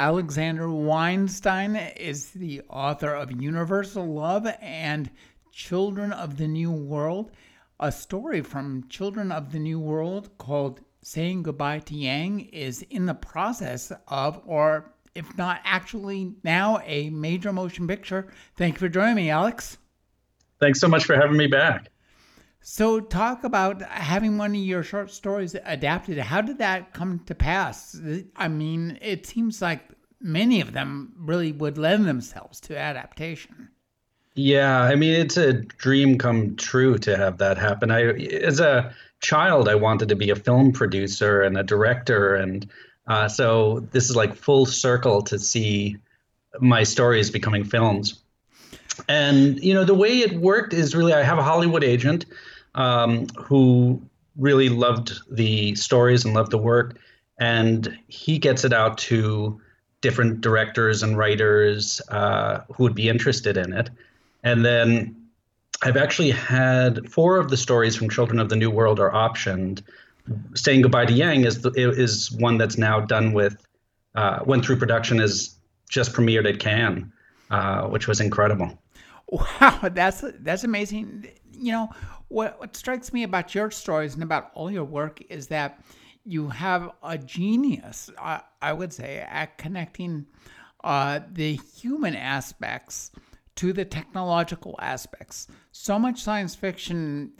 Alexander Weinstein is the author of Universal Love and Children of the New World, a story from Children of the New World called Saying Goodbye to Yang is in the process of, or if not actually now, a major motion picture. Thank you for joining me, Alex. Thanks so much for having me back. So, talk about having one of your short stories adapted. How did that come to pass? I mean, it seems like many of them really would lend themselves to adaptation. Yeah, I mean, it's a dream come true to have that happen. I, as a child, I wanted to be a film producer and a director, and uh, so this is like full circle to see my stories becoming films. And you know, the way it worked is really I have a Hollywood agent um, who really loved the stories and loved the work. And he gets it out to different directors and writers uh, who would be interested in it. And then I've actually had four of the stories from Children of the New World are optioned. Saying Goodbye to Yang is the, is one that's now done with, uh, went through production, is just premiered at Cannes, uh, which was incredible. Wow, that's that's amazing. You know, what what strikes me about your stories and about all your work is that you have a genius, I, I would say, at connecting uh, the human aspects to the technological aspects. So much science fiction,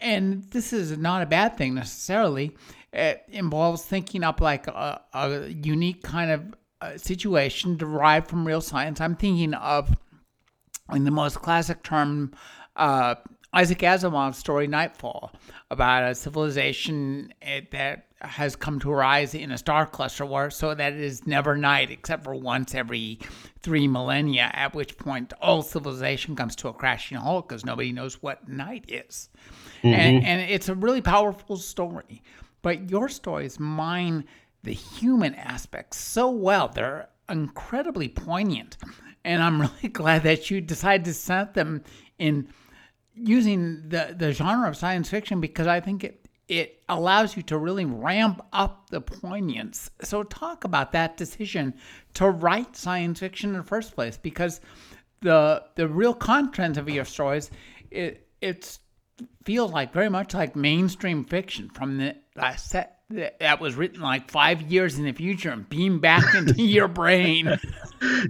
and this is not a bad thing necessarily, it involves thinking up like a, a unique kind of uh, situation derived from real science. I'm thinking of, in the most classic term, uh, Isaac Asimov's story Nightfall about a civilization eh, that has come to arise in a star cluster war so that it is never night except for once every three millennia, at which point all civilization comes to a crashing halt because nobody knows what night is. Mm-hmm. And, and it's a really powerful story. But your stories mine the human aspects so well. They're incredibly poignant. And I'm really glad that you decided to set them in using the, the genre of science fiction because I think it, it allows you to really ramp up the poignance. So, talk about that decision to write science fiction in the first place because the the real content of your stories it it's feels like very much like mainstream fiction from the uh, set that was written like five years in the future and beamed back into your brain.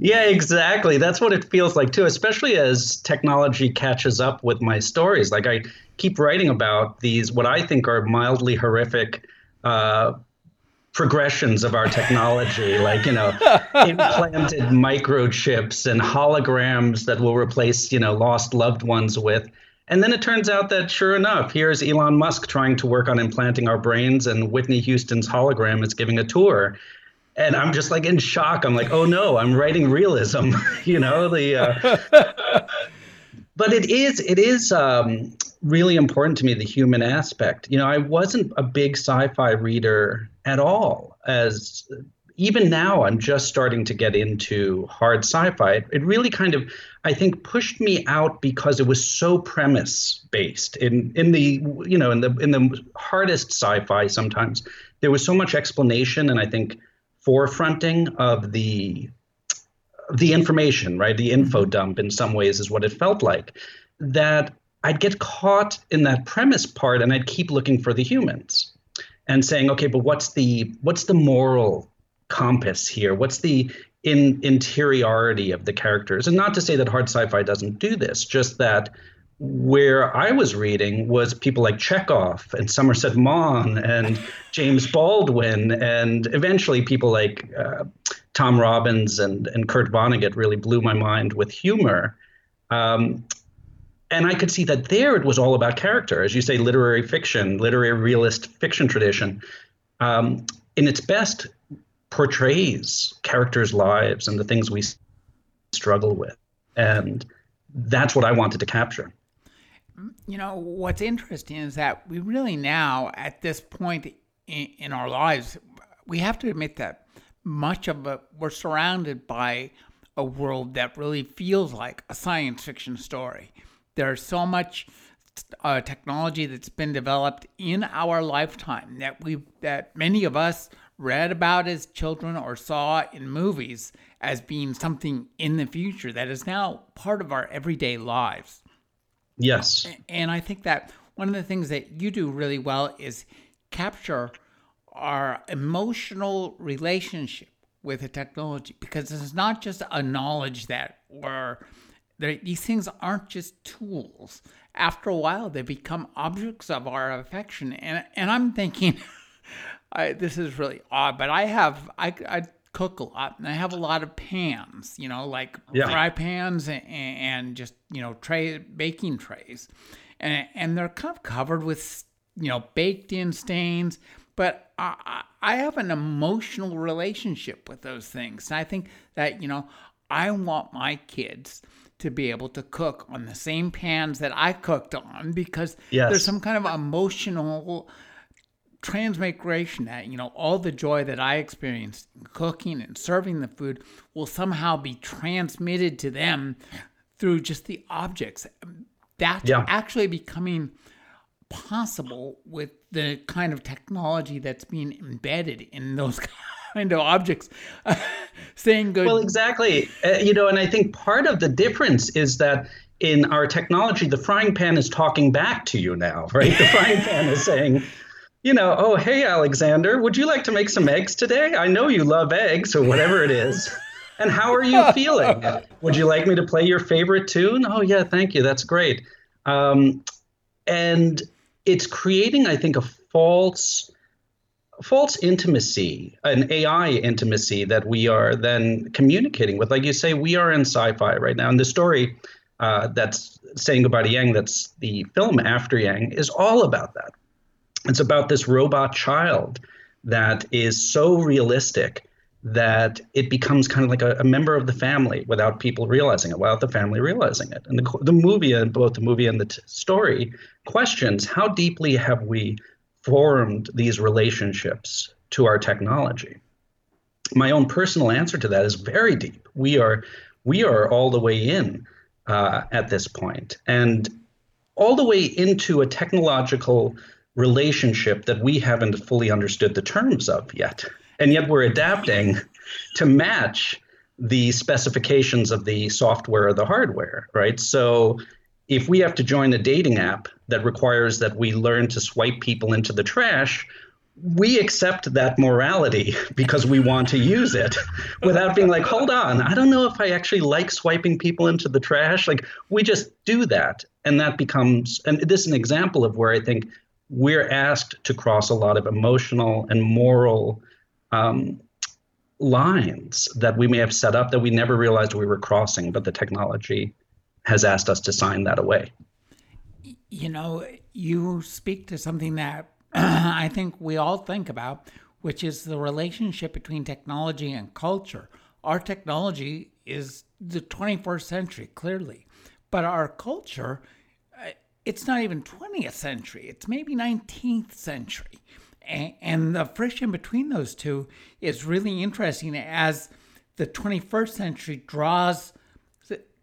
Yeah, exactly. That's what it feels like too, especially as technology catches up with my stories. Like I keep writing about these, what I think are mildly horrific. Uh, progressions of our technology, like you know, implanted microchips and holograms that will replace you know lost loved ones with. And then it turns out that sure enough, here's Elon Musk trying to work on implanting our brains, and Whitney Houston's hologram is giving a tour. And I'm just like in shock. I'm like, oh no, I'm writing realism, you know the. Uh... but it is it is um, really important to me the human aspect. You know, I wasn't a big sci-fi reader at all as even now I'm just starting to get into hard sci-fi. It, really kind of I think pushed me out because it was so premise based. In in the you know in the in the hardest sci-fi sometimes there was so much explanation and I think forefronting of the the information, right? The info mm-hmm. dump in some ways is what it felt like. That I'd get caught in that premise part and I'd keep looking for the humans and saying, okay, but what's the what's the moral compass here? What's the in interiority of the characters? And not to say that hard sci-fi doesn't do this, just that where I was reading was people like Chekhov and Somerset Maugham and James Baldwin, and eventually people like uh, Tom Robbins and, and Kurt Vonnegut really blew my mind with humor. Um, and I could see that there it was all about character, as you say, literary fiction, literary realist fiction tradition. Um, in its best, portrays characters' lives and the things we struggle with. And that's what I wanted to capture. You know, what's interesting is that we really now, at this point in, in our lives, we have to admit that much of it, we're surrounded by a world that really feels like a science fiction story. There's so much uh, technology that's been developed in our lifetime that we that many of us read about as children or saw in movies as being something in the future that is now part of our everyday lives. Yes. And I think that one of the things that you do really well is capture our emotional relationship with the technology because it's not just a knowledge that or these things aren't just tools. After a while, they become objects of our affection. And and I'm thinking, I, this is really odd, but I have I, I cook a lot and I have a lot of pans, you know, like yeah. fry pans and, and, just you know tray baking trays, and and they're kind of covered with you know baked in stains. But I, I have an emotional relationship with those things. And I think that, you know, I want my kids to be able to cook on the same pans that I cooked on because yes. there's some kind of emotional transmigration that, you know, all the joy that I experienced cooking and serving the food will somehow be transmitted to them through just the objects. That's yeah. actually becoming possible with the kind of technology that's being embedded in those kind of objects saying good well exactly uh, you know and i think part of the difference is that in our technology the frying pan is talking back to you now right the frying pan is saying you know oh hey alexander would you like to make some eggs today? I know you love eggs or whatever it is. And how are you feeling? Would you like me to play your favorite tune? Oh yeah thank you. That's great. Um, and it's creating, I think, a false false intimacy, an AI intimacy that we are then communicating with. Like you say, we are in sci-fi right now, and the story uh, that's saying goodbye to Yang, that's the film after Yang, is all about that. It's about this robot child that is so realistic that it becomes kind of like a, a, member of the family without people realizing it, without the family realizing it. And the, the movie, and both the movie and the t- story, questions how deeply have we formed these relationships to our technology? My own personal answer to that is very deep. We are we are all the way in uh, at this point, and all the way into a technological relationship that we haven't fully understood the terms of yet and yet we're adapting to match the specifications of the software or the hardware, right? So if we have to join a dating app that requires that we learn to swipe people into the trash, we accept that morality because we want to use it without being like, hold on, I don't know if I actually like swiping people into the trash. Like, we just do that. And that becomes, and this is an example of where I think we're asked to cross a lot of emotional and moral um, lines that we may have set up that we never realized we were crossing, but the technology has asked us to sign that away. You know, you speak to something that I think we all think about, which is the relationship between technology and culture. Our technology is the 21st century, clearly, but our culture, it's not even 20th century, it's maybe 19th century. And the friction between those two is really interesting as the 21st century draws,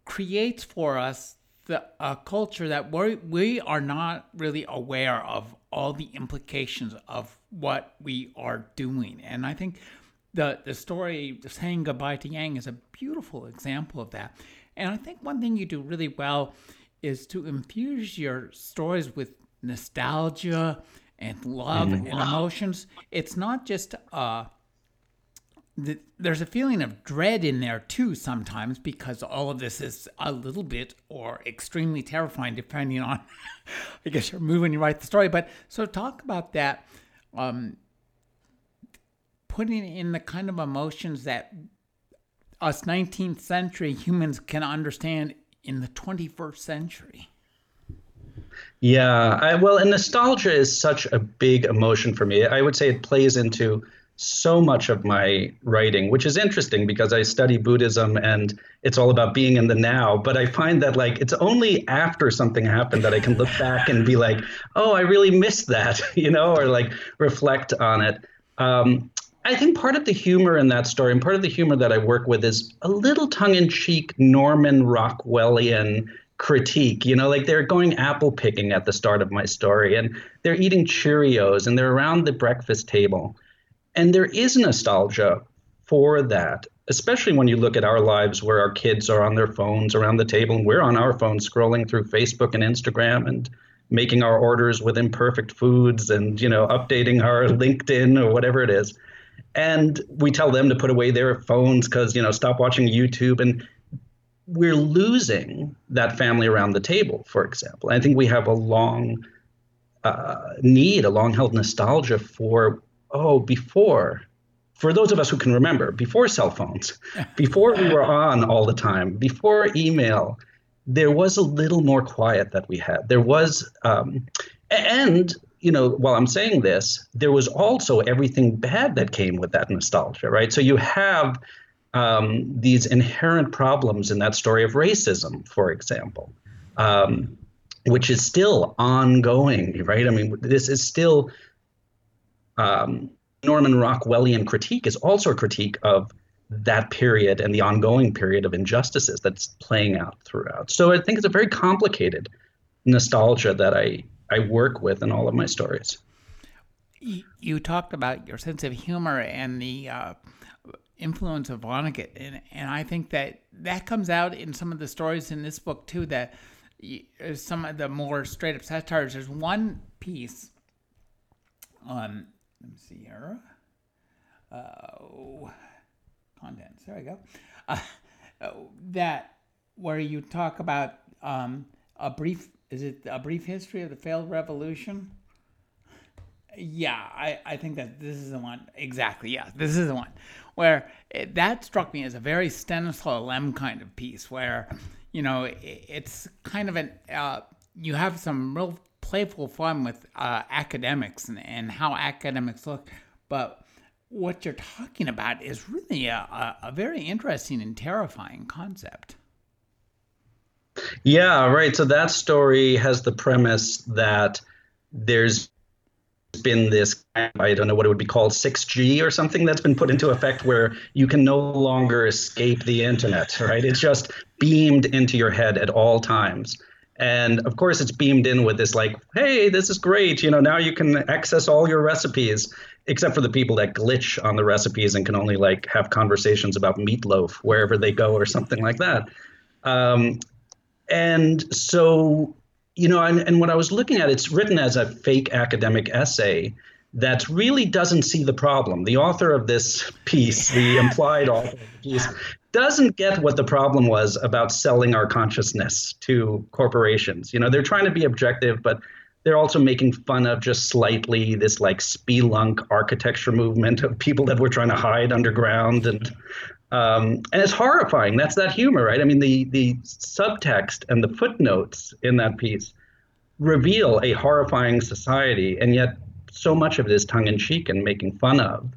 creates for us the a culture that we we are not really aware of all the implications of what we are doing. And I think the the story saying goodbye to Yang is a beautiful example of that. And I think one thing you do really well is to infuse your stories with nostalgia and love mm. and emotions. It's not just uh, the, there's a feeling of dread in there too sometimes because all of this is a little bit or extremely terrifying depending on I guess you're moving you write the story. But so talk about that. Um, putting in the kind of emotions that us 19th century humans can understand in the 21st century. Yeah, I, well, and nostalgia is such a big emotion for me. I would say it plays into so much of my writing, which is interesting because I study Buddhism and it's all about being in the now. But I find that like it's only after something happened that I can look back and be like, oh, I really missed that, you know, or like reflect on it. Um, I think part of the humor in that story and part of the humor that I work with is a little tongue in cheek Norman Rockwellian critique. You know, like they're going apple picking at the start of my story and they're eating Cheerios and they're around the breakfast table. And there is nostalgia for that, especially when you look at our lives where our kids are on their phones around the table and we're on our phones scrolling through Facebook and Instagram and making our orders with imperfect foods and, you know, updating our LinkedIn or whatever it is. And we tell them to put away their phones because, you know, stop watching YouTube. And we're losing that family around the table, for example. I think we have a long uh, need, a long held nostalgia for oh, before, for those of us who can remember, before cell phones, before we were on all the time, before email, there was a little more quiet that we had. There was, um, and you know, while I'm saying this, there was also everything bad that came with that nostalgia, right? So you have um, these inherent problems in that story of racism, for example, um, which is still ongoing, right? I mean, this is still um, Norman Rockwellian critique is also a critique of that period and the ongoing period of injustices that's playing out throughout. So I think it's a very complicated nostalgia that I, I work with in all of my stories. You talked about your sense of humor and the uh, influence of Vonnegut, and, and I think that that comes out in some of the stories in this book too. That some of the more straight up satires. There's one piece um, let me see here. Uh, contents. There we go. Uh, that where you talk about um, a brief. Is it a brief history of the failed revolution? Yeah, I, I think that this is the one. Exactly. Yeah, this is the one where it, that struck me as a very Stanislaw Lem kind of piece where, you know, it, it's kind of an, uh, you have some real playful fun with uh, academics and, and how academics look, but what you're talking about is really a, a very interesting and terrifying concept. Yeah, right. So that story has the premise that there's been this I don't know what it would be called 6G or something that's been put into effect where you can no longer escape the internet, right? It's just beamed into your head at all times. And of course, it's beamed in with this, like, hey, this is great. You know, now you can access all your recipes, except for the people that glitch on the recipes and can only like have conversations about meatloaf wherever they go or something like that. Um, and so, you know, and, and when I was looking at it, it's written as a fake academic essay that really doesn't see the problem. The author of this piece, the implied author of the piece, doesn't get what the problem was about selling our consciousness to corporations. You know, they're trying to be objective, but they're also making fun of just slightly this like spelunk architecture movement of people that were trying to hide underground and um, and it's horrifying. That's that humor, right? I mean, the the subtext and the footnotes in that piece reveal a horrifying society, and yet so much of it is tongue in cheek and making fun of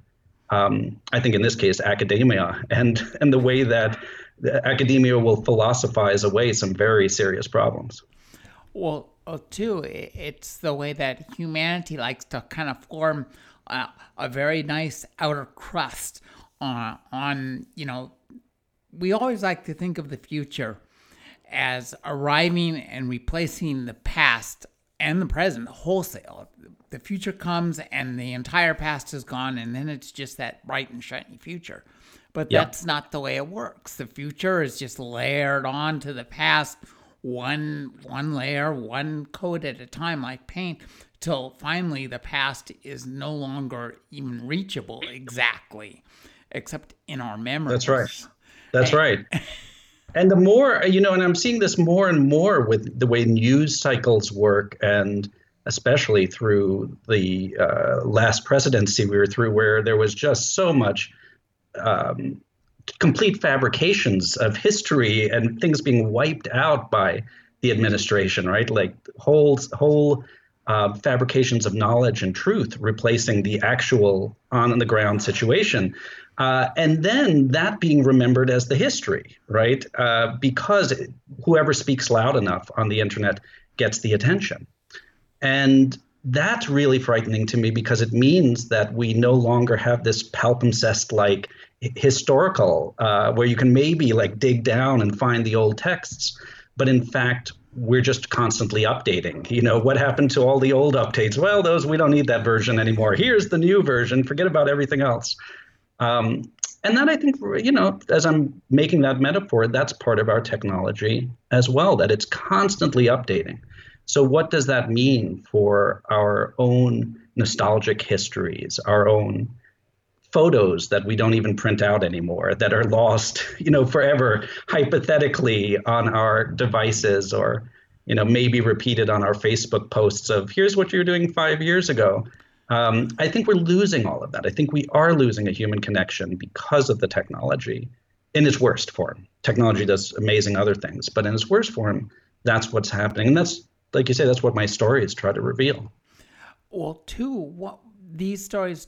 um, I think in this case, academia and and the way that the academia will philosophize away some very serious problems. Well, uh, too, it's the way that humanity likes to kind of form a, a very nice outer crust on, on, you know, we always like to think of the future as arriving and replacing the past and the present wholesale the future comes and the entire past is gone, and then it's just that bright and shiny future. But yep. that's not the way it works. The future is just layered on to the past, one one layer, one coat at a time, like paint, till finally the past is no longer even reachable exactly, except in our memories. That's right. That's and, right. and the more you know, and I'm seeing this more and more with the way news cycles work and especially through the uh, last presidency we were through, where there was just so much um, complete fabrications of history and things being wiped out by the administration, right? Like whole whole uh, fabrications of knowledge and truth, replacing the actual on the ground situation. Uh, and then that being remembered as the history, right? Uh, because whoever speaks loud enough on the internet gets the attention. And that's really frightening to me because it means that we no longer have this palimpsest like historical uh, where you can maybe like dig down and find the old texts but in fact we're just constantly updating. You know what happened to all the old updates? Well those we don't need that version anymore. Here's the new version. Forget about everything else um, and then i think you know as i'm making that metaphor that's part of our technology as well that it's constantly updating so, what does that mean for our own nostalgic histories, our own photos that we don't even print out anymore, that are lost, you know, forever, hypothetically on our devices, or you know, maybe repeated on our Facebook posts of "Here's what you were doing five years ago." Um, I think we're losing all of that. I think we are losing a human connection because of the technology in its worst form. Technology does amazing other things, but in its worst form, that's what's happening, and that's like you say, that's what my stories try to reveal. Well, too, what these stories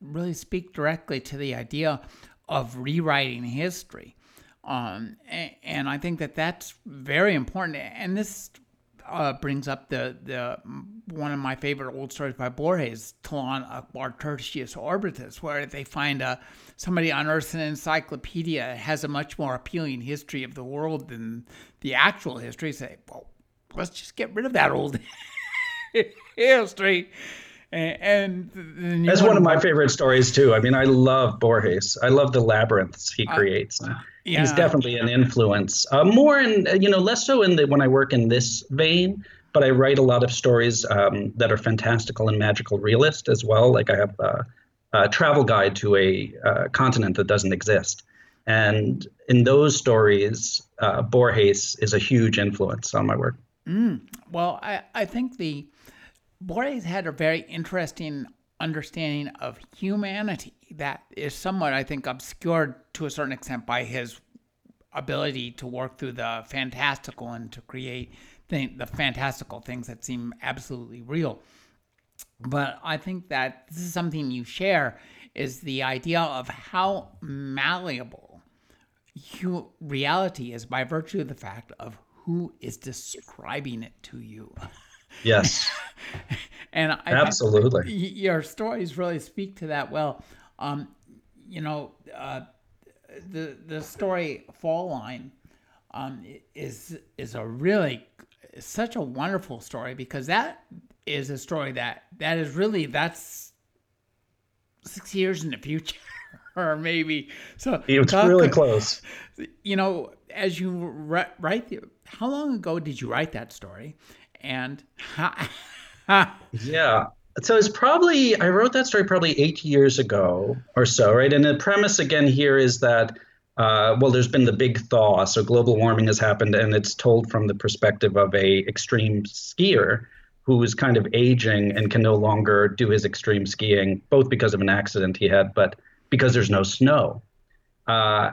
really speak directly to the idea of rewriting history. Um, and, and, I think that that's very important. And this uh, brings up the, the one of my favorite old stories by Borges, Tlön Uqbar Tertius Orbitus, where they find a, somebody unearths an encyclopedia has a much more appealing history of the world than the actual history. Say, well, let's just get rid of that old history. And, and that's one of my favorite stories too. I mean, I love Borges. I love the labyrinths he uh, creates. Uh, yeah. He's definitely an influence. Uh, more in you know less so in the when I work in this vein, but I write a lot of stories um, that are fantastical and magical realist as well. Like I have a, a travel guide to a, a continent that doesn't exist, and in those stories, uh, Borges is a huge influence on my work. Mm. Well, I, I think the Borges had a very interesting understanding of humanity that is somewhat, I think, obscured to a certain extent by his ability to work through the fantastical and to create the, the fantastical things that seem absolutely real. But I think that this is something you share is the idea of how malleable reality is by virtue of the fact of who is describing it to you. Yes. and I absolutely, your stories really speak to that well. Um, you know, uh, the the story Fall Line um, is is a really such a wonderful story because that is a story that that is really that's six years in the future or maybe so it's really close you know as you write how long ago did you write that story? And yeah, so it's probably I wrote that story probably eight years ago or so, right? And the premise again here is that uh, well, there's been the big thaw, so global warming has happened, and it's told from the perspective of a extreme skier who is kind of aging and can no longer do his extreme skiing, both because of an accident he had, but because there's no snow. Uh,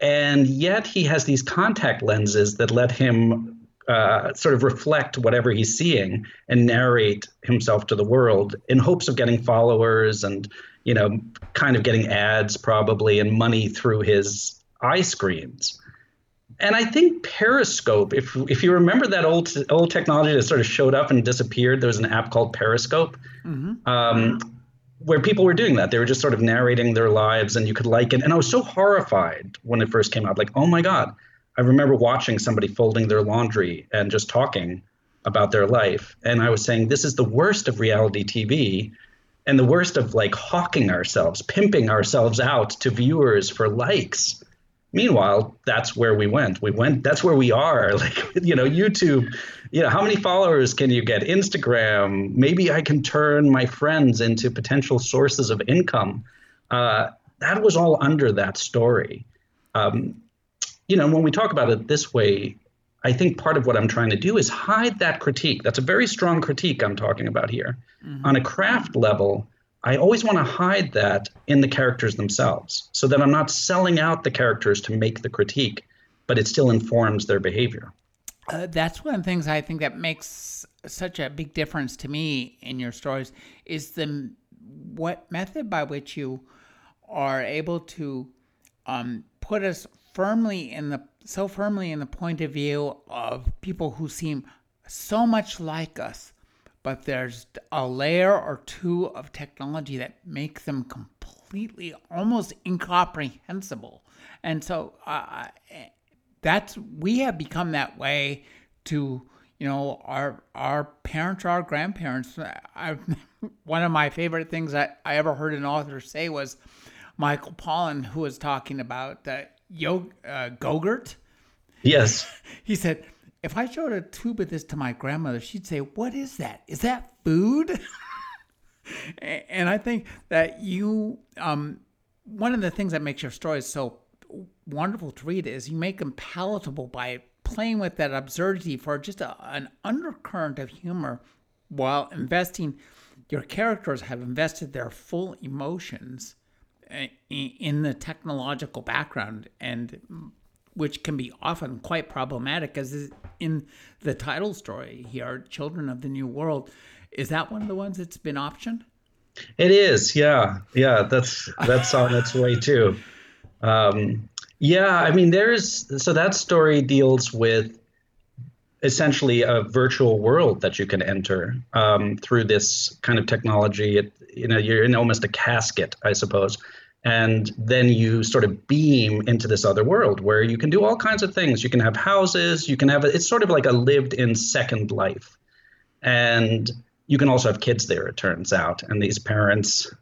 and yet he has these contact lenses that let him uh, sort of reflect whatever he's seeing and narrate himself to the world in hopes of getting followers and you know kind of getting ads probably and money through his eye screens and i think periscope if if you remember that old old technology that sort of showed up and disappeared there was an app called periscope mm-hmm. um, where people were doing that. They were just sort of narrating their lives, and you could like it. And I was so horrified when it first came out. Like, oh my god! I remember watching somebody folding their laundry and just talking about their life, and I was saying, this is the worst of reality TV, and the worst of like hawking ourselves, pimping ourselves out to viewers for likes. Meanwhile, that's where we went. We went. That's where we are. Like you know, YouTube. You know, how many followers can you get? Instagram. Maybe I can turn my friends into potential sources of income. Uh, that was all under that story. Um, you know, when we talk about it this way, I think part of what I'm trying to do is hide that critique. That's a very strong critique I'm talking about here. Mm-hmm. On a craft level, I always want to hide that in the characters themselves so that I'm not selling out the characters to make the critique, but it still informs their behavior. Uh, that's one of the things I think that makes such a big difference to me in your stories is the what method by which you are able to um, put us firmly in the so firmly in the point of view of people who seem so much like us, but there's a layer or two of technology that make them completely almost incomprehensible. And so uh, that's we have become that way to you know our our parents our grandparents I, one of my favorite things that i ever heard an author say was michael pollan who was talking about uh, Yo, uh, Go-Gurt. Yes. he said, if I showed a tube of this to my grandmother, she'd say, What is that? Is that food? and I think that you, um, one of the things that makes your stories so wonderful to read is you make them palatable by playing with that absurdity for just a, an undercurrent of humor while investing, your characters have invested their full emotions in the technological background and which can be often quite problematic as in the title story here children of the new world. Is that one of the ones that's been optioned? It is yeah yeah that's that's on its way too. Um, yeah i mean there's so that story deals with essentially a virtual world that you can enter um, through this kind of technology. It, you know you're in almost a casket i suppose and then you sort of beam into this other world where you can do all kinds of things. You can have houses you can have it's sort of like a lived in second life. And you can also have kids there it turns out. And these parents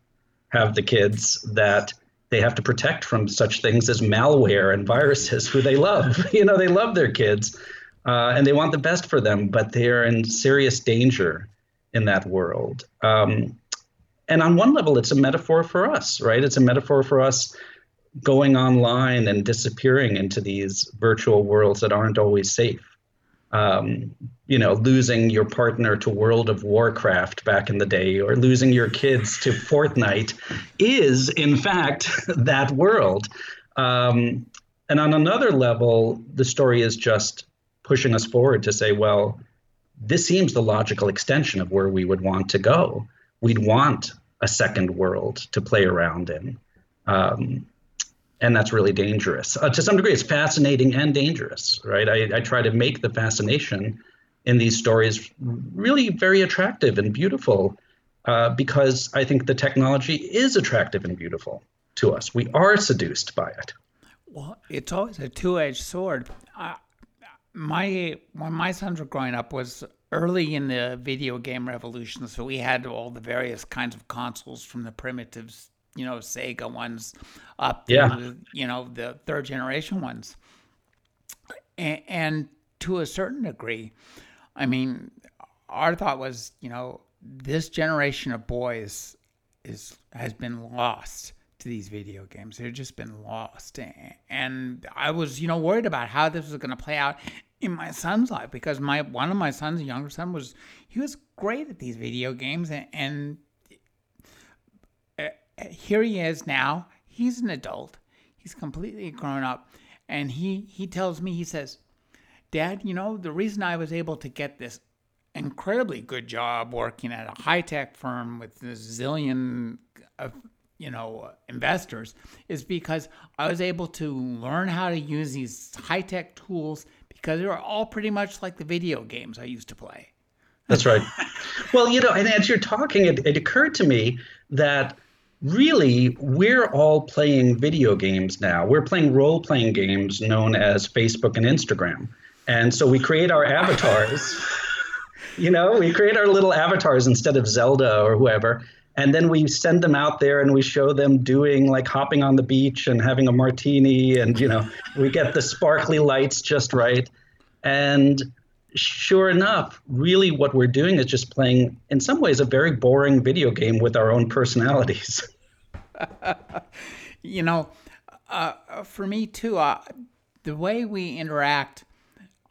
have the kids that they have to protect from such things as malware and viruses who they love. You know they love their kids uh, and they want the best for them but they're in serious danger in that world. Um, and on one level, it's a metaphor for us, right? It's a metaphor for us going online and disappearing into these virtual worlds that aren't always safe. Um, you know, losing your partner to World of Warcraft back in the day, or losing your kids to Fortnite, is in fact that world. Um, and on another level, the story is just pushing us forward to say, well, this seems the logical extension of where we would want to go. We'd want a second world to play around in. Um, and that's really dangerous. Uh, to some degree, it's fascinating and dangerous, right? I, I try to make the fascination in these stories really very attractive and beautiful uh, because I think the technology is attractive and beautiful to us. We are seduced by it. Well, it's always a two-edged sword. Uh, my when my sons were growing up was early in the video game revolution. So we had all the various kinds of consoles from the primitives, you know, Sega ones up to, yeah. you know, the third generation ones. And, and to a certain degree, I mean, our thought was, you know, this generation of boys is has been lost to these video games. They've just been lost. And I was, you know, worried about how this was going to play out in my son's life because my one of my sons, younger son, was he was great at these video games, and, and uh, here he is now. He's an adult. He's completely grown up, and he he tells me he says, "Dad, you know the reason I was able to get this incredibly good job working at a high tech firm with a zillion of you know investors is because I was able to learn how to use these high tech tools because they're all pretty much like the video games I used to play. That's right. well, you know, and as you're talking, it, it occurred to me that really we're all playing video games now. We're playing role playing games known as Facebook and Instagram. And so we create our avatars. you know, we create our little avatars instead of Zelda or whoever and then we send them out there and we show them doing like hopping on the beach and having a martini and you know we get the sparkly lights just right. And sure enough really what we're doing is just playing in some ways a very boring video game with our own personalities. You know uh, for me too uh, the way we interact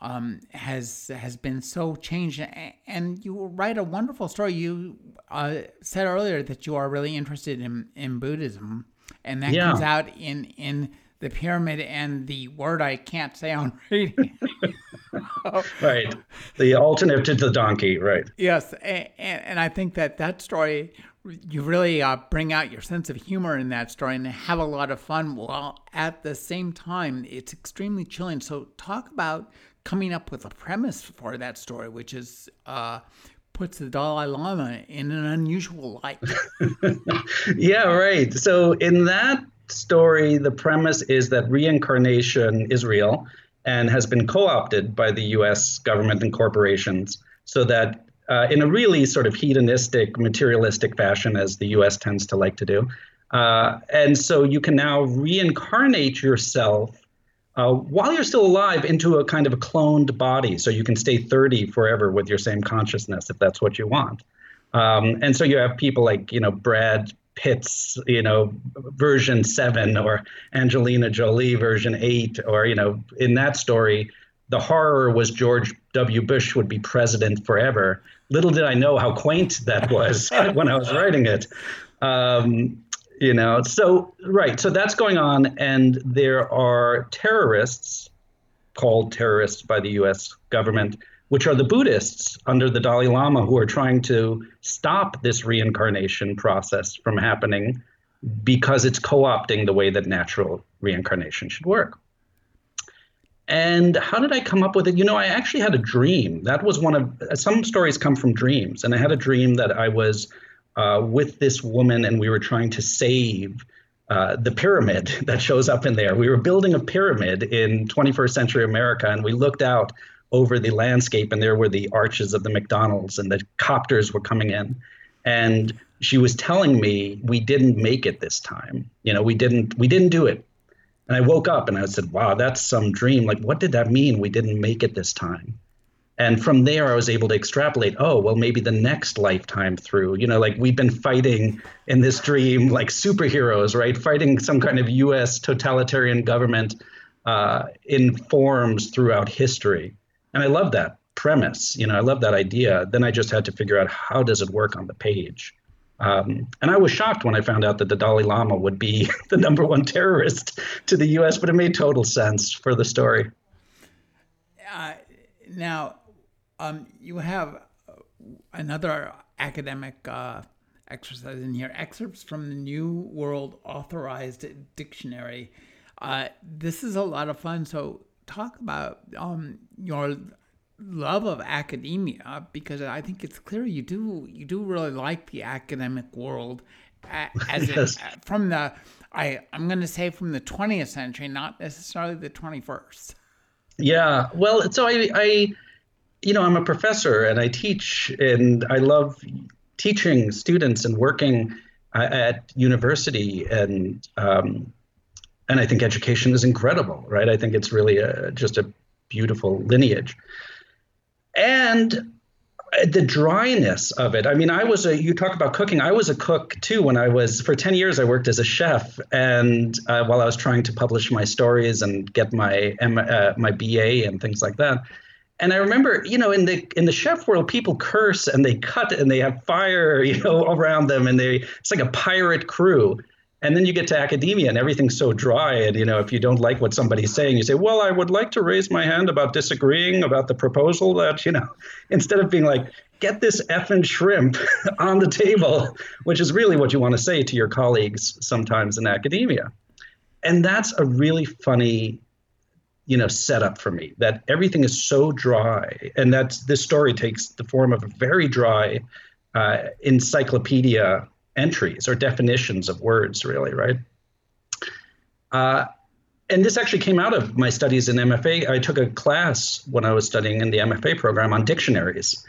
um, has has been so changed. And you write a wonderful story. You uh, said earlier that you are really interested in, in Buddhism, and that yeah. comes out in in the pyramid and the word I can't say on radio. right. The alternative to the donkey, right. Yes. And, and I think that that story, you really uh, bring out your sense of humor in that story and have a lot of fun while at the same time it's extremely chilling. So, talk about coming up with a premise for that story, which is. Uh, puts the Dalai Lama in an unusual light. yeah, right. So in that story, the premise is that reincarnation is real and has been co opted by the US government and corporations so that, uh, in a really sort of hedonistic, materialistic fashion, as the US tends to like to do, uh, and so you can now reincarnate yourself uh, while you're still alive into a kind of a cloned body. So you can stay 30 forever with your same consciousness if that's what you want. Um, and so you have people like, you know, Brad Pitt's, you know, version seven or Angelina Jolie version eight, or, you know, in that story, the horror was George W. Bush would be president forever. Little did I know how quaint that was when I was writing it. Um, you know, so, right, so that's going on, and there are terrorists called terrorists by the US government which are the Buddhists under the Dalai Lama who are trying to stop this reincarnation process from happening because it's co opting the way that natural reincarnation should work. And how did I come up with it? You know, I actually had a dream. That was one of some stories come from dreams. And I had a dream that I was uh, with this woman and we were trying to save uh, the pyramid that shows up in there. We were building a pyramid in 21st century America and we looked out over the landscape, and there were the arches of the McDonald's, and the copters were coming in. And she was telling me we didn't make it this time. You know, we didn't we didn't do it. And I woke up and I said, "Wow, that's some dream. Like, what did that mean? We didn't make it this time." And from there, I was able to extrapolate. Oh, well, maybe the next lifetime through. You know, like we've been fighting in this dream like superheroes, right? Fighting some kind of U.S. totalitarian government uh, in forms throughout history. And I love that premise. You know, I love that idea. Then I just had to figure out how does it work on the page. Um, and I was shocked when I found out that the Dalai Lama would be the number one terrorist to the U.S., but it made total sense for the story. Uh, now, um, you have another academic uh, exercise in here excerpts from the New World Authorized Dictionary. Uh, this is a lot of fun. So, talk about um, your love of academia because I think it's clear you do you do really like the academic world as yes. it, from the I I'm going to say from the 20th century, not necessarily the 21st. Yeah, well, so I I you know I'm a professor and I teach and I love teaching students and working uh, at university and um, and I think education is incredible, right? I think it's really a, just a beautiful lineage. And the dryness of it. I mean, I was a, you talk about cooking. I was a cook too when I was, for 10 years, I worked as a chef. And uh, while I was trying to publish my stories and get my, uh, my BA and things like that. And I remember, you know, in the in the chef world, people curse and they cut and they have fire, you know, around them, and they it's like a pirate crew. And then you get to academia and everything's so dry. And, you know, if you don't like what somebody's saying, you say, well, I would like to raise my hand about disagreeing about the proposal that, you know, instead of being like, get this effing shrimp on the table, which is really what you want to say to your colleagues sometimes in academia. And that's a really funny, you know, setup for me that everything is so dry. And that this story takes the form of a very dry uh, encyclopedia entries or definitions of words, really, right? Uh, and this actually came out of my studies in MFA. I took a class when I was studying in the MFA program on dictionaries.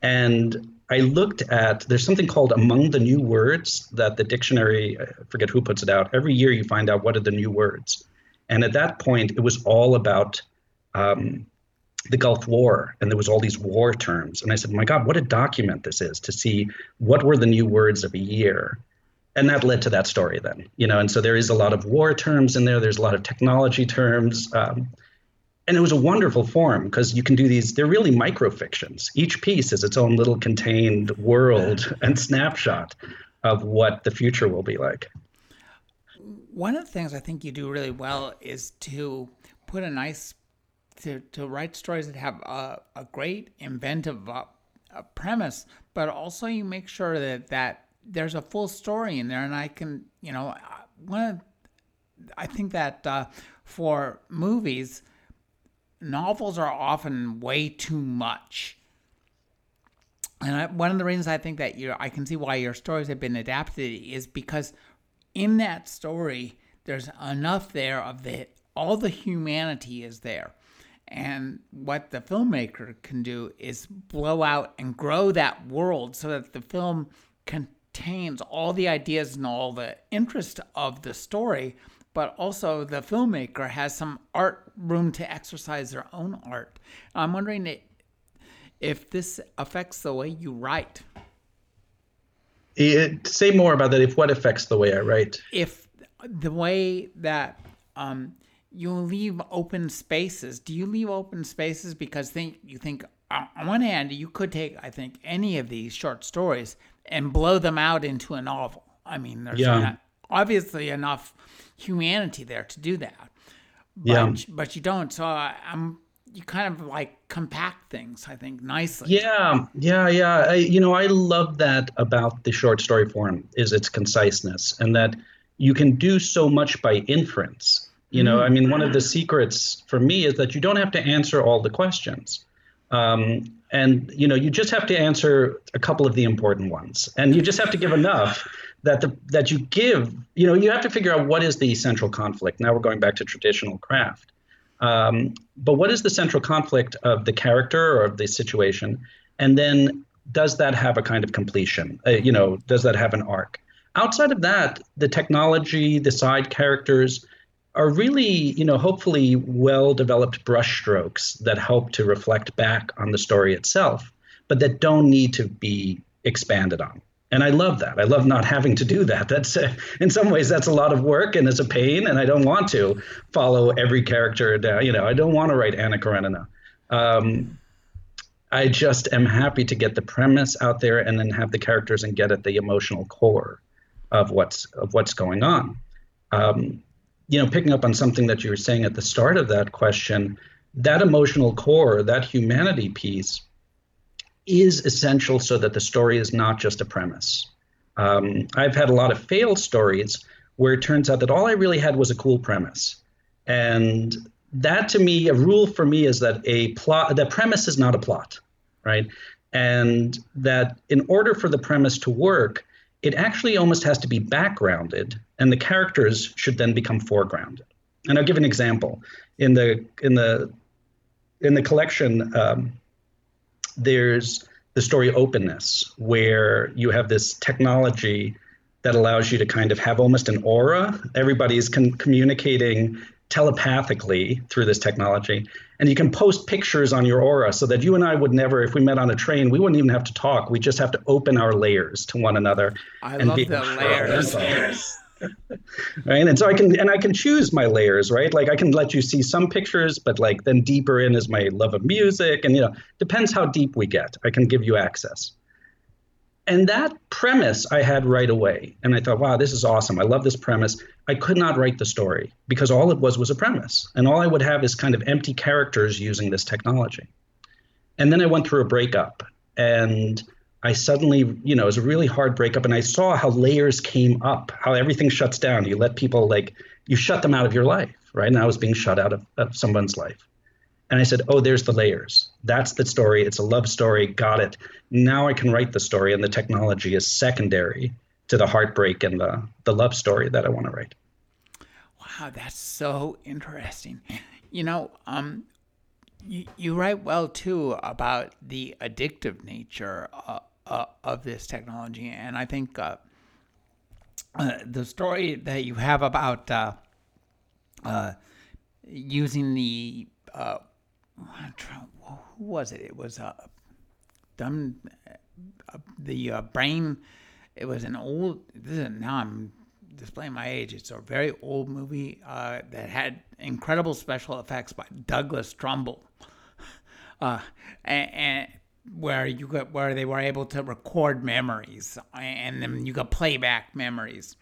And I looked at, there's something called Among the New Words that the dictionary, I forget who puts it out, every year you find out what are the new words. And at that point, it was all about um, the Gulf War, and there was all these war terms. And I said, my God, what a document this is to see what were the new words of a year. And that led to that story then, you know. And so there is a lot of war terms in there. There's a lot of technology terms, um, and it was a wonderful form because you can do these. They're really microfictions. Each piece is its own little contained world and snapshot of what the future will be like. One of the things I think you do really well is to put a nice to, to write stories that have a, a great inventive uh, premise, but also you make sure that that there's a full story in there, and I can you know one I think that uh, for movies, novels are often way too much. And I, one of the reasons I think that you I can see why your stories have been adapted is because in that story there's enough there of the all the humanity is there. And what the filmmaker can do is blow out and grow that world so that the film contains all the ideas and all the interest of the story, but also the filmmaker has some art room to exercise their own art. I'm wondering if this affects the way you write. It, say more about that. If what affects the way I write? If the way that um, you leave open spaces. Do you leave open spaces because think you think on one hand you could take I think any of these short stories and blow them out into a novel. I mean, there's yeah. obviously enough humanity there to do that. But, yeah. but you don't. So I, I'm you kind of like compact things, I think, nicely. Yeah, yeah, yeah. I, you know, I love that about the short story form is its conciseness and that you can do so much by inference. You know, I mean, one of the secrets for me is that you don't have to answer all the questions. Um, and you know, you just have to answer a couple of the important ones, and you just have to give enough that the that you give. You know, you have to figure out what is the central conflict. Now we're going back to traditional craft. Um, but what is the central conflict of the character or of the situation? And then does that have a kind of completion? Uh, you know, does that have an arc? Outside of that, the technology, the side characters, are really, you know, hopefully well developed brushstrokes that help to reflect back on the story itself, but that don't need to be expanded on. And I love that. I love not having to do that. That's in some ways that's a lot of work and it's a pain, and I don't want to follow every character down. You know, I don't want to write Anna Karenina. Um, I just am happy to get the premise out there and then have the characters and get at the emotional core of what's of what's going on. Um, you know, picking up on something that you were saying at the start of that question, that emotional core, that humanity piece, is essential so that the story is not just a premise. Um, I've had a lot of failed stories where it turns out that all I really had was a cool premise, and that to me, a rule for me is that a plot, the premise is not a plot, right? And that in order for the premise to work, it actually almost has to be backgrounded, and the characters should then become foregrounded. And I'll give an example. In the in the in the collection, um, there's the story openness, where you have this technology that allows you to kind of have almost an aura. Everybody's con- communicating telepathically through this technology. And you can post pictures on your aura so that you and I would never, if we met on a train, we wouldn't even have to talk. We just have to open our layers to one another. I and love be, the layers. right and so i can and i can choose my layers right like i can let you see some pictures but like then deeper in is my love of music and you know depends how deep we get i can give you access and that premise I had right away. And I thought, wow, this is awesome. I love this premise. I could not write the story because all it was was a premise. And all I would have is kind of empty characters using this technology. And then I went through a breakup and I suddenly, you know, it was a really hard breakup. And I saw how layers came up, how everything shuts down. You let people like, you shut them out of your life, right? And I was being shut out of, of someone's life. And I said, Oh, there's the layers. That's the story. It's a love story. Got it. Now I can write the story, and the technology is secondary to the heartbreak and the, the love story that I want to write. Wow, that's so interesting. You know, um, you, you write well too about the addictive nature uh, uh, of this technology. And I think uh, uh the story that you have about uh, uh, using the who was it? It was uh, dumb, Uh, the uh, brain. It was an old. This is now I'm displaying my age. It's a very old movie uh, that had incredible special effects by Douglas Trumbull, uh, and, and, where you got where they were able to record memories and then you could play back memories.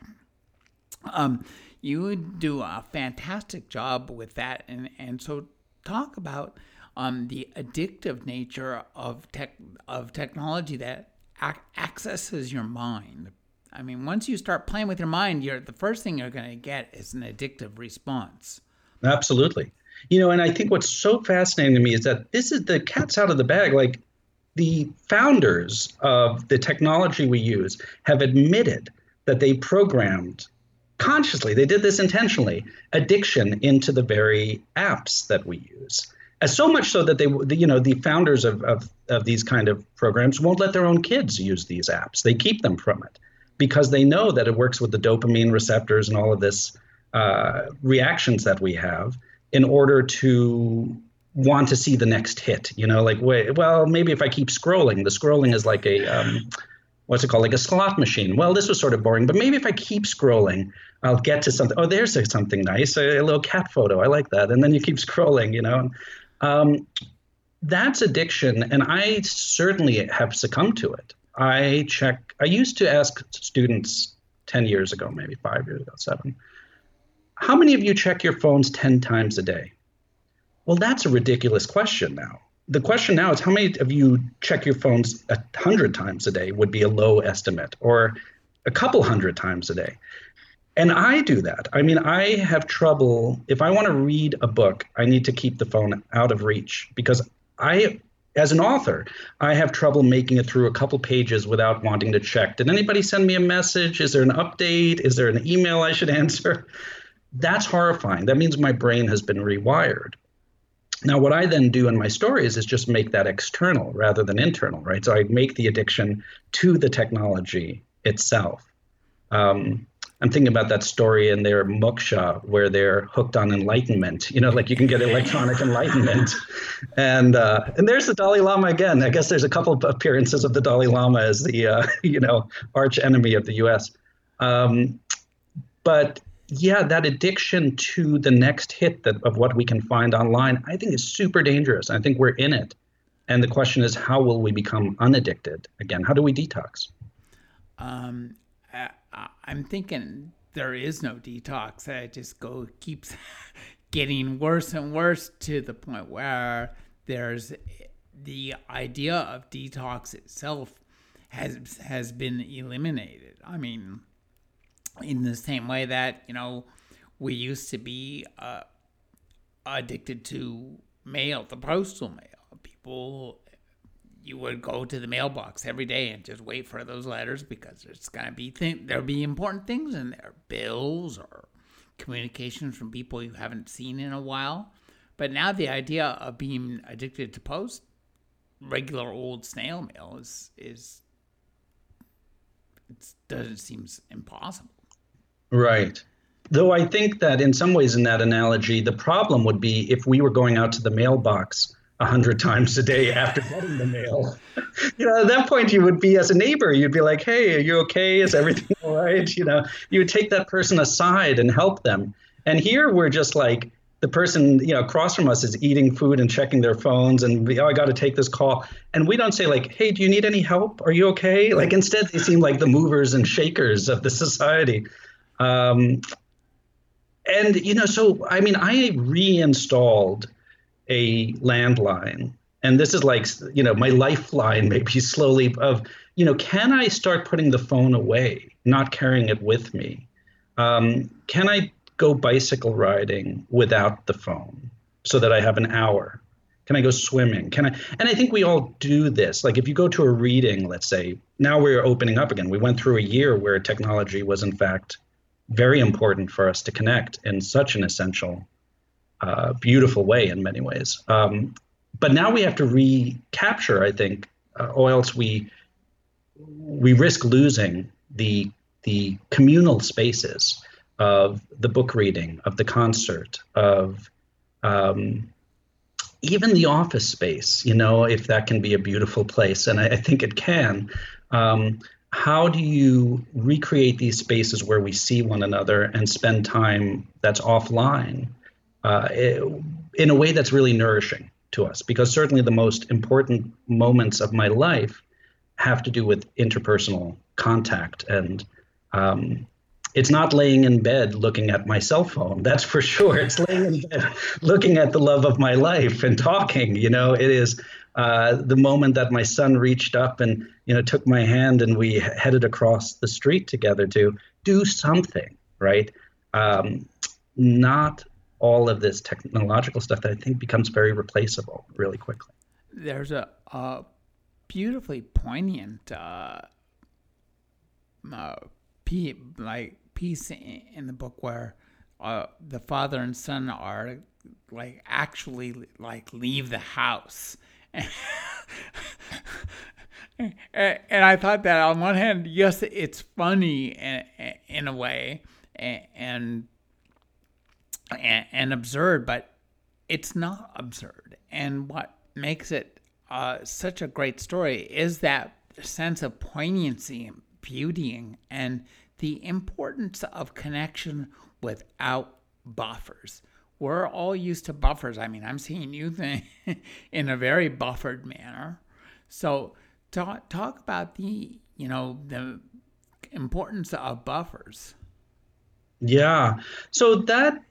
Um, you do a fantastic job with that, and and so talk about um, the addictive nature of tech of technology that ac- accesses your mind. I mean, once you start playing with your mind, you're the first thing you're going to get is an addictive response. Absolutely. You know, and I think what's so fascinating to me is that this is the cat's out of the bag. Like the founders of the technology we use have admitted that they programmed consciously, they did this intentionally, addiction into the very apps that we use. As so much so that they, you know, the founders of, of, of these kind of programs won't let their own kids use these apps. They keep them from it because they know that it works with the dopamine receptors and all of this uh, reactions that we have in order to want to see the next hit. You know, like wait, well, maybe if I keep scrolling, the scrolling is like a um, what's it called, like a slot machine. Well, this was sort of boring, but maybe if I keep scrolling, I'll get to something. Oh, there's something nice, a, a little cat photo. I like that. And then you keep scrolling. You know, um, that's addiction, and I certainly have succumbed to it. I check. I used to ask students ten years ago, maybe five years ago, seven. How many of you check your phones ten times a day? Well, that's a ridiculous question now. The question now is how many of you check your phones a hundred times a day would be a low estimate, or a couple hundred times a day. And I do that. I mean, I have trouble. If I want to read a book, I need to keep the phone out of reach because I, as an author, I have trouble making it through a couple pages without wanting to check. Did anybody send me a message? Is there an update? Is there an email I should answer? That's horrifying. That means my brain has been rewired. Now, what I then do in my stories is just make that external rather than internal, right? So I make the addiction to the technology itself. Um, I'm thinking about that story in their moksha where they're hooked on enlightenment. You know, like you can get electronic enlightenment, and uh, and there's the Dalai Lama again. I guess there's a couple of appearances of the Dalai Lama as the uh, you know arch enemy of the U.S. Um, but yeah, that addiction to the next hit that of what we can find online, I think is super dangerous. I think we're in it. And the question is, how will we become unaddicted again? How do we detox? Um, I, I'm thinking there is no detox. It just go keeps getting worse and worse to the point where there's the idea of detox itself has has been eliminated. I mean, in the same way that you know we used to be uh, addicted to mail, the postal mail. People, you would go to the mailbox every day and just wait for those letters because there's gonna be thing there'll be important things in there, bills or communications from people you haven't seen in a while. But now the idea of being addicted to post, regular old snail mail is is it doesn't seems impossible. Right. Though I think that in some ways, in that analogy, the problem would be if we were going out to the mailbox a hundred times a day after getting the mail. you know, at that point, you would be as a neighbor, you'd be like, "Hey, are you okay? Is everything all right?" You know, you would take that person aside and help them. And here, we're just like the person you know across from us is eating food and checking their phones, and oh, I got to take this call, and we don't say like, "Hey, do you need any help? Are you okay?" Like instead, they seem like the movers and shakers of the society. Um, and you know, so I mean, I reinstalled a landline, and this is like you know my lifeline, maybe slowly of you know, can I start putting the phone away, not carrying it with me? Um, can I go bicycle riding without the phone so that I have an hour? Can I go swimming? Can I? And I think we all do this. Like if you go to a reading, let's say, now we're opening up again. We went through a year where technology was in fact very important for us to connect in such an essential, uh, beautiful way in many ways. Um, but now we have to recapture, I think, uh, or else we we risk losing the the communal spaces of the book reading, of the concert, of um, even the office space. You know, if that can be a beautiful place, and I, I think it can. Um, how do you recreate these spaces where we see one another and spend time that's offline uh, in a way that's really nourishing to us? Because certainly the most important moments of my life have to do with interpersonal contact and um, it's not laying in bed looking at my cell phone. That's for sure. It's laying in bed looking at the love of my life and talking. You know, it is uh, the moment that my son reached up and you know took my hand and we headed across the street together to do something. Right. Um, not all of this technological stuff that I think becomes very replaceable really quickly. There's a, a beautifully poignant uh, uh, like piece in the book where uh, the father and son are like actually like leave the house. And, and I thought that on one hand, yes, it's funny in, in a way, and, and and absurd, but it's not absurd. And what makes it uh, such a great story is that sense of poignancy and beauty and the importance of connection without buffers. We're all used to buffers. I mean, I'm seeing you in a very buffered manner. So talk talk about the you know the importance of buffers. Yeah. So that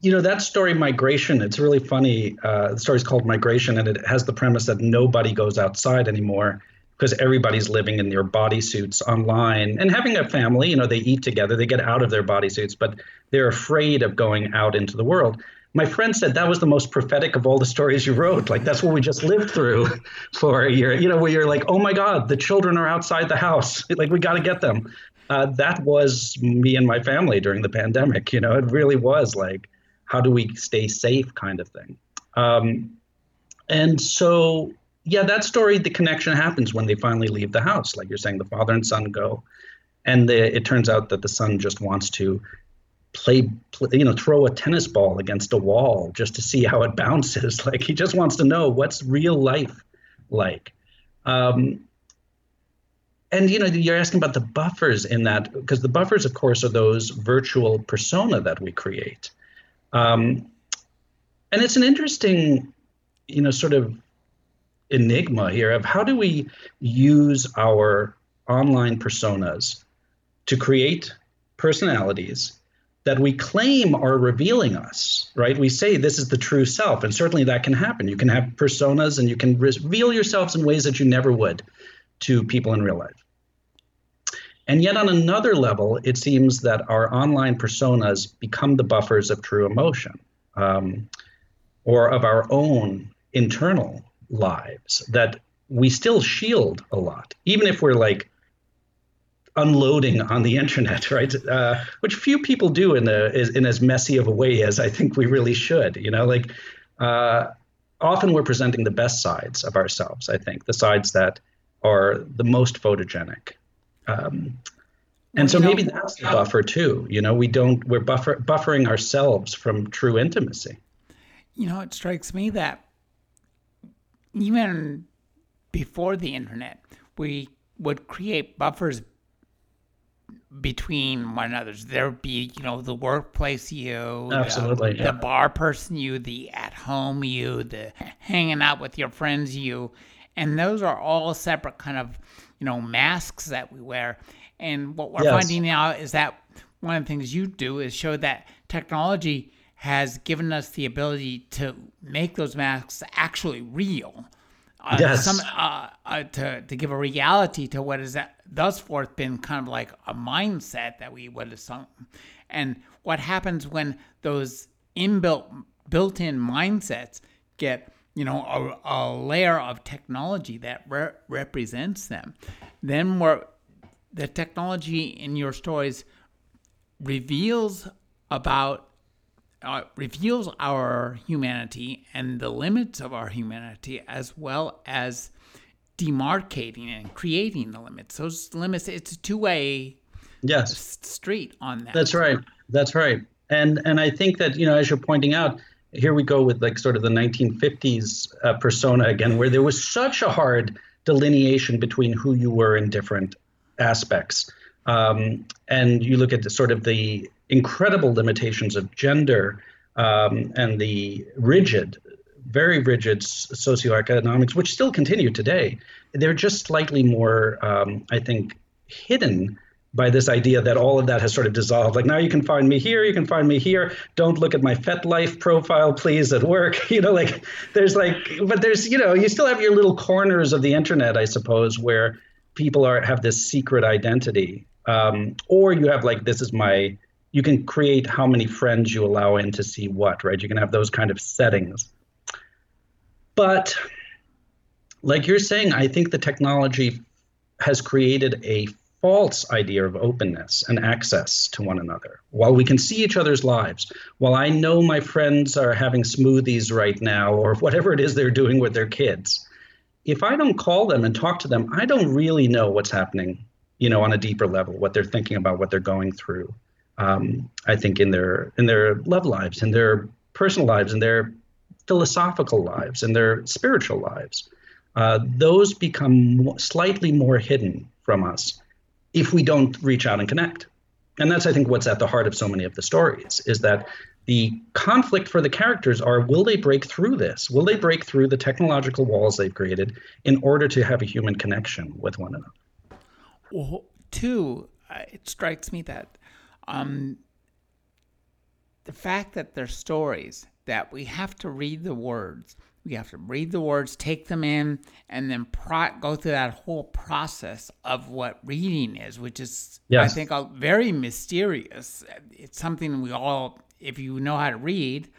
you know that story migration it's really funny uh, the story's called migration and it has the premise that nobody goes outside anymore because everybody's living in their bodysuits online and having a family you know they eat together they get out of their bodysuits but they're afraid of going out into the world. My friend said that was the most prophetic of all the stories you wrote. Like that's what we just lived through for a year you know where you're like oh my god the children are outside the house. Like we got to get them. Uh, that was me and my family during the pandemic you know it really was like how do we stay safe kind of thing. Um, and so, yeah, that story, the connection happens when they finally leave the house. Like you're saying, the father and son go, and the, it turns out that the son just wants to play, play, you know, throw a tennis ball against a wall just to see how it bounces. Like he just wants to know what's real life like. Um, and you know you're asking about the buffers in that because the buffers of course are those virtual persona that we create um, and it's an interesting, you know, sort of enigma here of how do we use our online personas to create personalities that we claim are revealing us, right? We say this is the true self, and certainly that can happen. You can have personas and you can reveal yourselves in ways that you never would to people in real life. And yet, on another level, it seems that our online personas become the buffers of true emotion um, or of our own internal lives that we still shield a lot, even if we're like unloading on the internet, right? Uh, which few people do in, the in as messy of a way as I think we really should. You know, like uh, often we're presenting the best sides of ourselves, I think, the sides that are the most photogenic. Um, and so maybe that's the buffer too. You know, we don't we're buffer buffering ourselves from true intimacy. You know, it strikes me that even before the internet, we would create buffers between one another. There would be, you know, the workplace you, absolutely, the, yeah. the bar person you, the at home you, the hanging out with your friends you, and those are all separate kind of you know, masks that we wear. And what we're yes. finding now is that one of the things you do is show that technology has given us the ability to make those masks actually real. Uh, yes. Some, uh, uh, to, to give a reality to what has thus forth been kind of like a mindset that we would have assume. And what happens when those inbuilt, built in mindsets get you know, a, a layer of technology that re- represents them. Then where the technology in your stories reveals about uh, reveals our humanity and the limits of our humanity as well as demarcating and creating the limits. Those limits it's a two-way yes. street on that. That's right. That's right. And and i think that you know as you're pointing out here we go with like sort of the 1950s uh, persona again, where there was such a hard delineation between who you were in different aspects. Um, and you look at the, sort of the incredible limitations of gender um, and the rigid, very rigid socioeconomics, which still continue today. They're just slightly more, um, I think, hidden by this idea that all of that has sort of dissolved. Like now you can find me here, you can find me here. Don't look at my FetLife profile, please, at work. You know, like there's like, but there's, you know, you still have your little corners of the internet, I suppose, where people are have this secret identity. Um, or you have like, this is my, you can create how many friends you allow in to see what, right? You can have those kind of settings. But like you're saying, I think the technology has created a false idea of openness and access to one another. While we can see each other's lives, while I know my friends are having smoothies right now or whatever it is they're doing with their kids, if I don't call them and talk to them, I don't really know what's happening, you know, on a deeper level, what they're thinking about, what they're going through. Um, I think in their in their love lives, in their personal lives, in their philosophical lives, in their spiritual lives, uh, those become slightly more hidden from us if we don't reach out and connect. And that's, I think, what's at the heart of so many of the stories is that the conflict for the characters are will they break through this? Will they break through the technological walls they've created in order to have a human connection with one another? Well, two, it strikes me that um, the fact that they're stories, that we have to read the words, we have to read the words, take them in, and then pro- go through that whole process of what reading is, which is, yes. I think, very mysterious. It's something we all, if you know how to read,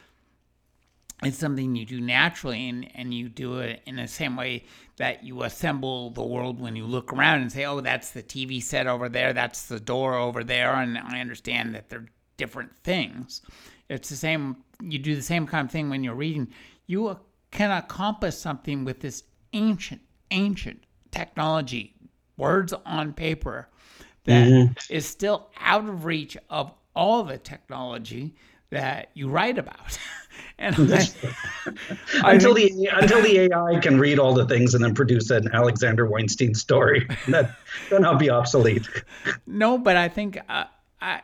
it's something you do naturally, and, and you do it in the same way that you assemble the world when you look around and say, oh, that's the TV set over there, that's the door over there, and I understand that they're different things. It's the same, you do the same kind of thing when you're reading. You can accomplish something with this ancient, ancient technology, words on paper, that mm-hmm. is still out of reach of all the technology that you write about. and I, until the until the AI can read all the things and then produce an Alexander Weinstein story, that, then I'll be obsolete. No, but I think uh, I,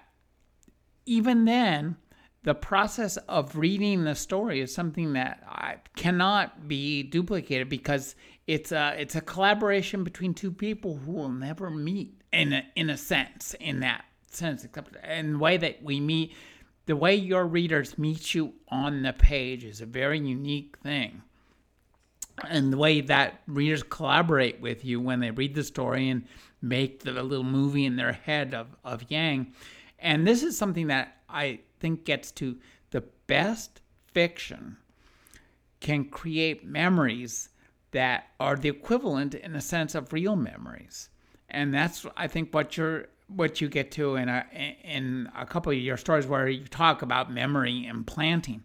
even then, the process of reading the story is something that I cannot be duplicated because it's a it's a collaboration between two people who will never meet in a, in a sense in that sense except in the way that we meet the way your readers meet you on the page is a very unique thing. And the way that readers collaborate with you when they read the story and make the little movie in their head of, of Yang. And this is something that I think gets to the best fiction can create memories that are the equivalent in a sense of real memories. And that's i think what you're what you get to in a in a couple of your stories where you talk about memory implanting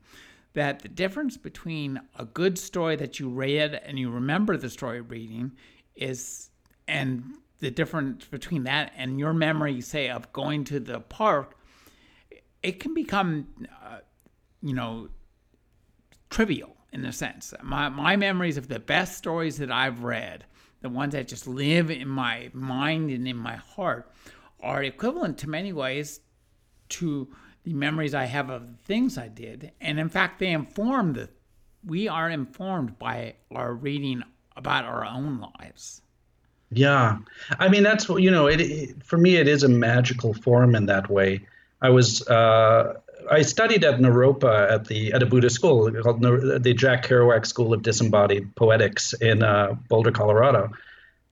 that the difference between a good story that you read and you remember the story reading is and the difference between that and your memory say of going to the park it can become, uh, you know, trivial in a sense. My, my memories of the best stories that I've read, the ones that just live in my mind and in my heart, are equivalent to many ways to the memories I have of the things I did. And in fact, they inform the, we are informed by our reading about our own lives. Yeah. I mean, that's, what you know, it, it for me, it is a magical form in that way I was uh, I studied at Naropa at the at a Buddhist school called the Jack Kerouac School of Disembodied Poetics in uh, Boulder, Colorado,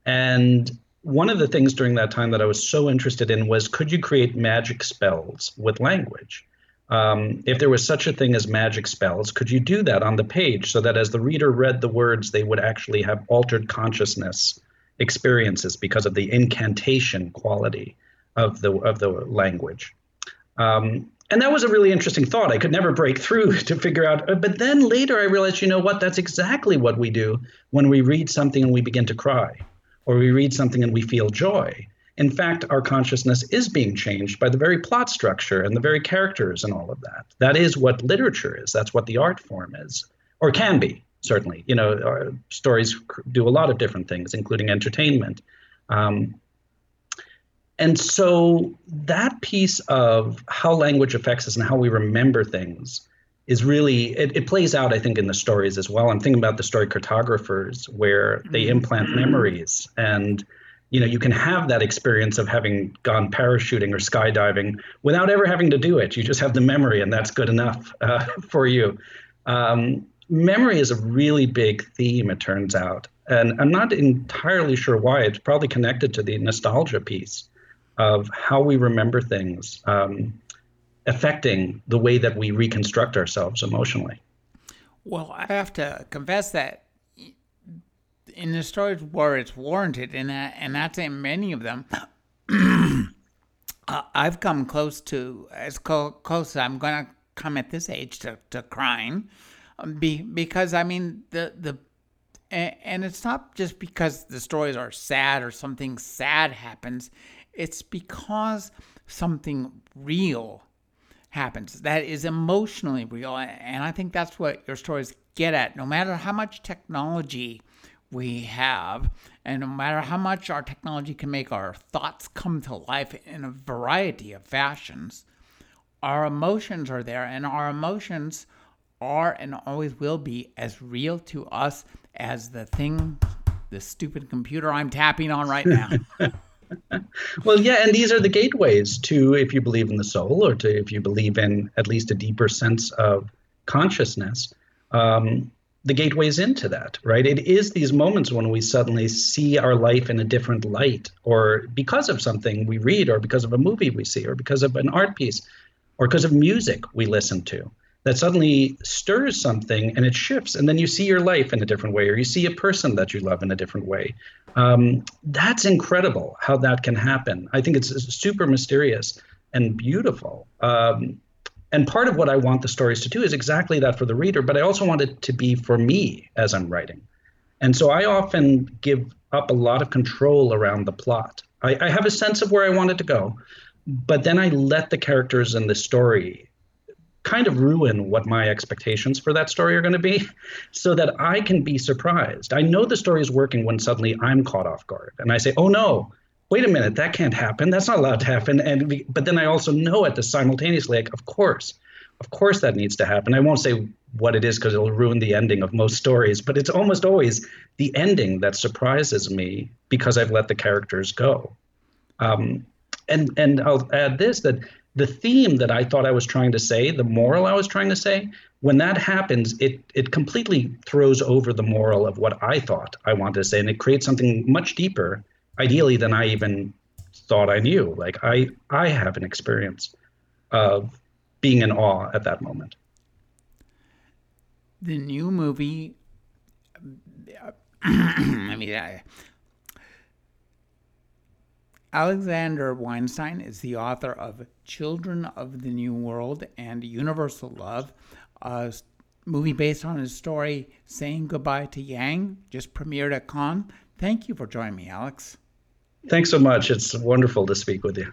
and one of the things during that time that I was so interested in was could you create magic spells with language? Um, if there was such a thing as magic spells, could you do that on the page so that as the reader read the words, they would actually have altered consciousness experiences because of the incantation quality of the of the language? Um, and that was a really interesting thought. I could never break through to figure out. Uh, but then later I realized, you know what? That's exactly what we do when we read something and we begin to cry, or we read something and we feel joy. In fact, our consciousness is being changed by the very plot structure and the very characters and all of that. That is what literature is. That's what the art form is, or can be, certainly. You know, stories do a lot of different things, including entertainment. Um, and so that piece of how language affects us and how we remember things is really it, it, plays out i think in the stories as well i'm thinking about the story cartographers where they implant mm-hmm. memories and you know, you can have that experience of having gone parachuting or skydiving without ever having to do it. You just have the memory, and that's good enough uh, for you. Um, memory is a really big theme, it turns out. And I'm not entirely sure why. It's probably connected to the nostalgia piece of how we remember things um, affecting the way that we reconstruct ourselves emotionally. Well, I have to confess that in the stories where it's warranted, and that, and that's in many of them, I've come close to as co- close as I'm going to come at this age to, to crying, um, be, because I mean the the and it's not just because the stories are sad or something sad happens, it's because something real happens that is emotionally real. And I think that's what your stories get at. No matter how much technology we have, and no matter how much our technology can make our thoughts come to life in a variety of fashions, our emotions are there, and our emotions are and always will be as real to us as the thing, the stupid computer I'm tapping on right now. well, yeah, and these are the gateways to, if you believe in the soul, or to if you believe in at least a deeper sense of consciousness, um, the gateways into that, right? It is these moments when we suddenly see our life in a different light, or because of something we read, or because of a movie we see, or because of an art piece, or because of music we listen to that suddenly stirs something and it shifts and then you see your life in a different way or you see a person that you love in a different way. Um, that's incredible how that can happen. I think it's super mysterious and beautiful. Um, and part of what i want the stories to do is exactly that for the reader but i also want it to be for me as i'm writing. And so i often give up a lot of control around the plot. I, I have a sense of where i want it to go but then i let the characters in the story kind of ruin what my expectations for that story are going to be so that I can be surprised. I know the story is working when suddenly I'm caught off guard and I say, "Oh no, wait a minute, that can't happen. That's not allowed to happen." And but then I also know at the simultaneously like, of course. Of course that needs to happen. I won't say what it is because it'll ruin the ending of most stories, but it's almost always the ending that surprises me because I've let the characters go. Um, and and I'll add this that the theme that I thought I was trying to say, the moral I was trying to say, when that happens, it it completely throws over the moral of what I thought I wanted to say, and it creates something much deeper, ideally than I even thought I knew. Like I I have an experience of being in awe at that moment. The new movie. I mean, I, Alexander Weinstein is the author of Children of the New World and Universal Love, a movie based on his story Saying Goodbye to Yang, just premiered at Cannes. Thank you for joining me, Alex. Thanks so much. It's wonderful to speak with you.